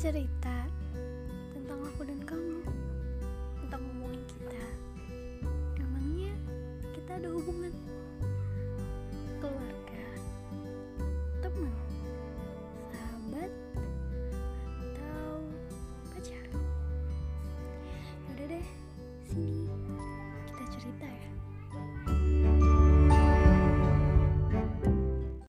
cerita tentang aku dan kamu tentang hubungan kita. Emangnya kita ada hubungan?